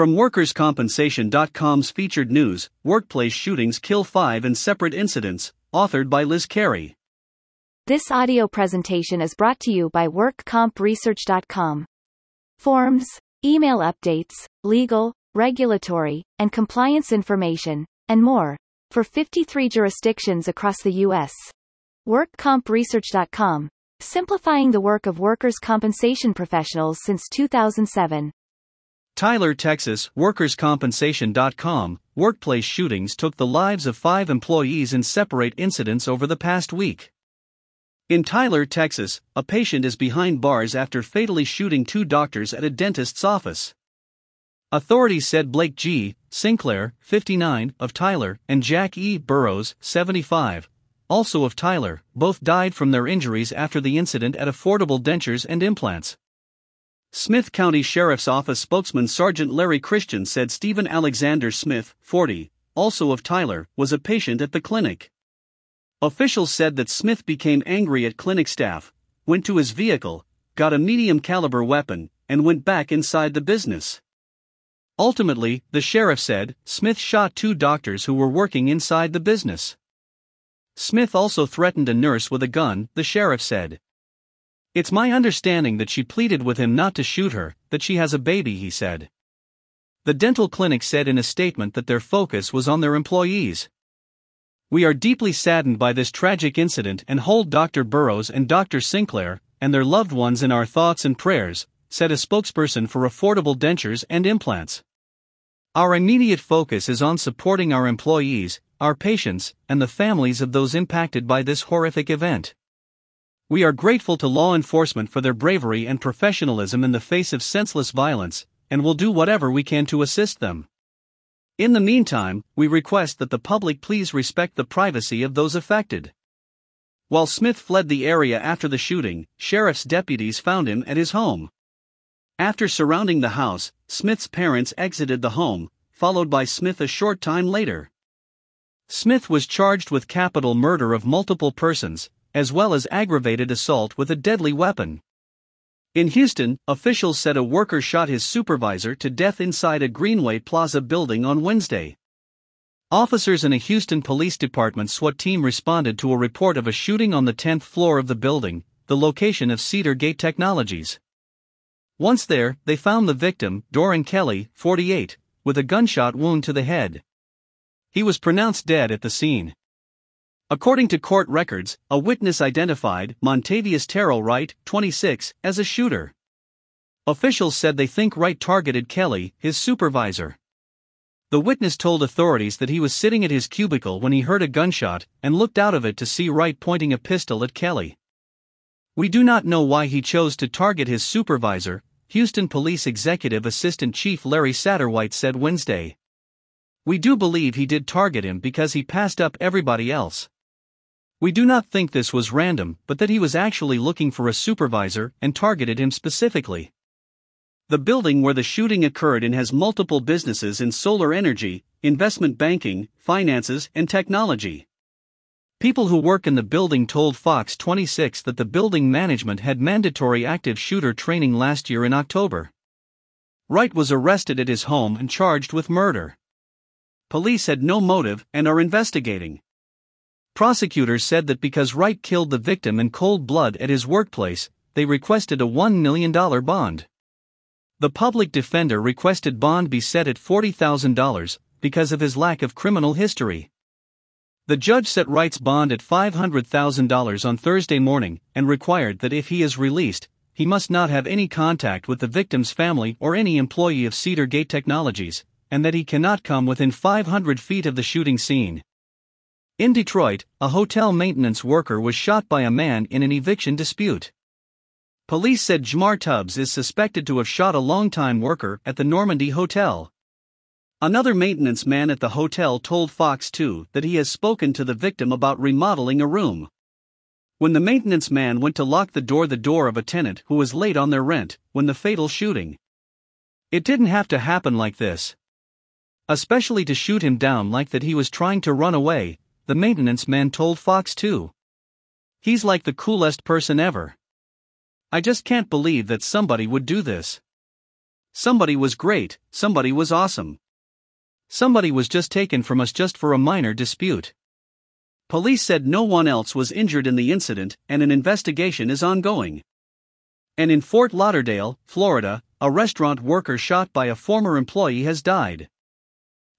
From WorkersCompensation.com's featured news, Workplace Shootings Kill Five in Separate Incidents, authored by Liz Carey. This audio presentation is brought to you by WorkCompResearch.com. Forms, email updates, legal, regulatory, and compliance information, and more, for 53 jurisdictions across the U.S. WorkCompResearch.com, simplifying the work of workers' compensation professionals since 2007. Tyler, Texas, WorkersCompensation.com, workplace shootings took the lives of five employees in separate incidents over the past week. In Tyler, Texas, a patient is behind bars after fatally shooting two doctors at a dentist's office. Authorities said Blake G. Sinclair, 59, of Tyler, and Jack E. Burrows, 75, also of Tyler, both died from their injuries after the incident at Affordable Dentures and Implants. Smith County Sheriff's Office spokesman Sergeant Larry Christian said Stephen Alexander Smith, 40, also of Tyler, was a patient at the clinic. Officials said that Smith became angry at clinic staff, went to his vehicle, got a medium caliber weapon, and went back inside the business. Ultimately, the sheriff said, Smith shot two doctors who were working inside the business. Smith also threatened a nurse with a gun, the sheriff said. It's my understanding that she pleaded with him not to shoot her, that she has a baby, he said. The dental clinic said in a statement that their focus was on their employees. We are deeply saddened by this tragic incident and hold Dr. Burrows and Dr. Sinclair and their loved ones in our thoughts and prayers, said a spokesperson for Affordable Dentures and Implants. Our immediate focus is on supporting our employees, our patients, and the families of those impacted by this horrific event. We are grateful to law enforcement for their bravery and professionalism in the face of senseless violence, and will do whatever we can to assist them. In the meantime, we request that the public please respect the privacy of those affected. While Smith fled the area after the shooting, sheriff's deputies found him at his home. After surrounding the house, Smith's parents exited the home, followed by Smith a short time later. Smith was charged with capital murder of multiple persons, as well as aggravated assault with a deadly weapon. In Houston, officials said a worker shot his supervisor to death inside a Greenway Plaza building on Wednesday. Officers in a Houston Police Department SWAT team responded to a report of a shooting on the 10th floor of the building, the location of Cedar Gate Technologies. Once there, they found the victim, Doran Kelly, 48, with a gunshot wound to the head. He was pronounced dead at the scene. According to court records, a witness identified Montavious Terrell Wright, 26, as a shooter. Officials said they think Wright targeted Kelly, his supervisor. The witness told authorities that he was sitting at his cubicle when he heard a gunshot and looked out of it to see Wright pointing a pistol at Kelly. We do not know why he chose to target his supervisor, Houston Police Executive Assistant Chief Larry Satterwhite said Wednesday. We do believe he did target him because he passed up everybody else. We do not think this was random, but that he was actually looking for a supervisor and targeted him specifically. The building where the shooting occurred in has multiple businesses in solar energy, investment banking, finances, and technology. People who work in the building told Fox 26 that the building management had mandatory active shooter training last year in October. Wright was arrested at his home and charged with murder. Police had no motive and are investigating. Prosecutors said that because Wright killed the victim in cold blood at his workplace, they requested a $1 million bond. The public defender requested bond be set at $40,000 because of his lack of criminal history. The judge set Wright's bond at $500,000 on Thursday morning and required that if he is released, he must not have any contact with the victim's family or any employee of Cedar Gate Technologies, and that he cannot come within 500 feet of the shooting scene. In Detroit, a hotel maintenance worker was shot by a man in an eviction dispute. Police said Jmar Tubbs is suspected to have shot a longtime worker at the Normandy Hotel. Another maintenance man at the hotel told Fox 2 that he has spoken to the victim about remodeling a room. When the maintenance man went to lock the door, the door of a tenant who was late on their rent, when the fatal shooting. It didn't have to happen like this. Especially to shoot him down like that he was trying to run away, the maintenance man told Fox 2. He's like the coolest person ever. I just can't believe that somebody would do this. Somebody was great, somebody was awesome. Somebody was just taken from us just for a minor dispute. Police said no one else was injured in the incident and an investigation is ongoing. And in Fort Lauderdale, Florida, a restaurant worker shot by a former employee has died.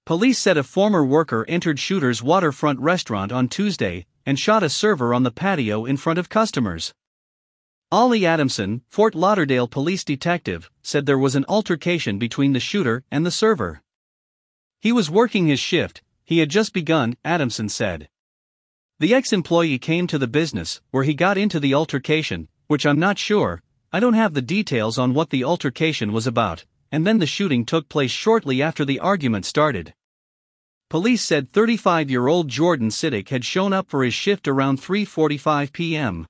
Police said a former worker entered Shooter's waterfront restaurant on Tuesday and shot a server on the patio in front of customers. Ollie Adamson, Fort Lauderdale police detective, said there was an altercation between the shooter and the server. He was working his shift, he had just begun, Adamson said. The ex employee came to the business, where he got into the altercation, which I'm not sure, I don't have the details on what the altercation was about, and then the shooting took place shortly after the argument started. Police said 35-year-old Jordan Siddick had shown up for his shift around 3:45 p.m.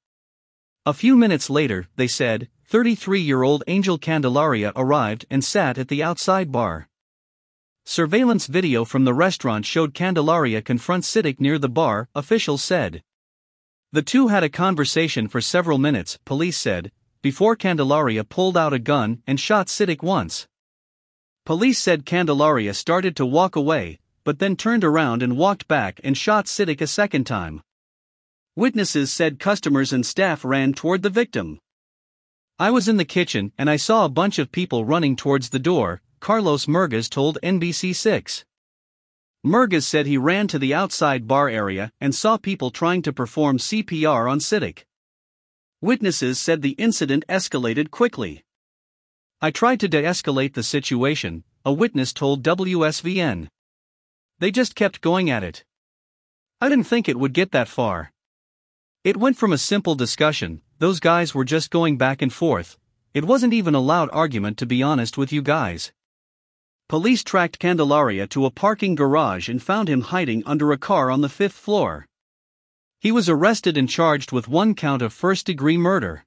A few minutes later, they said, 33-year-old Angel Candelaria arrived and sat at the outside bar. Surveillance video from the restaurant showed Candelaria confront Siddick near the bar, officials said. The two had a conversation for several minutes, police said, before Candelaria pulled out a gun and shot Siddick once. Police said Candelaria started to walk away, but then turned around and walked back and shot Siddick a second time. Witnesses said customers and staff ran toward the victim. I was in the kitchen and I saw a bunch of people running towards the door, Carlos Murgas told NBC6. Murgas said he ran to the outside bar area and saw people trying to perform CPR on Siddick. Witnesses said the incident escalated quickly. I tried to de escalate the situation, a witness told WSVN. They just kept going at it. I didn't think it would get that far. It went from a simple discussion, those guys were just going back and forth, it wasn't even a loud argument to be honest with you guys. Police tracked Candelaria to a parking garage and found him hiding under a car on the fifth floor. He was arrested and charged with one count of first degree murder.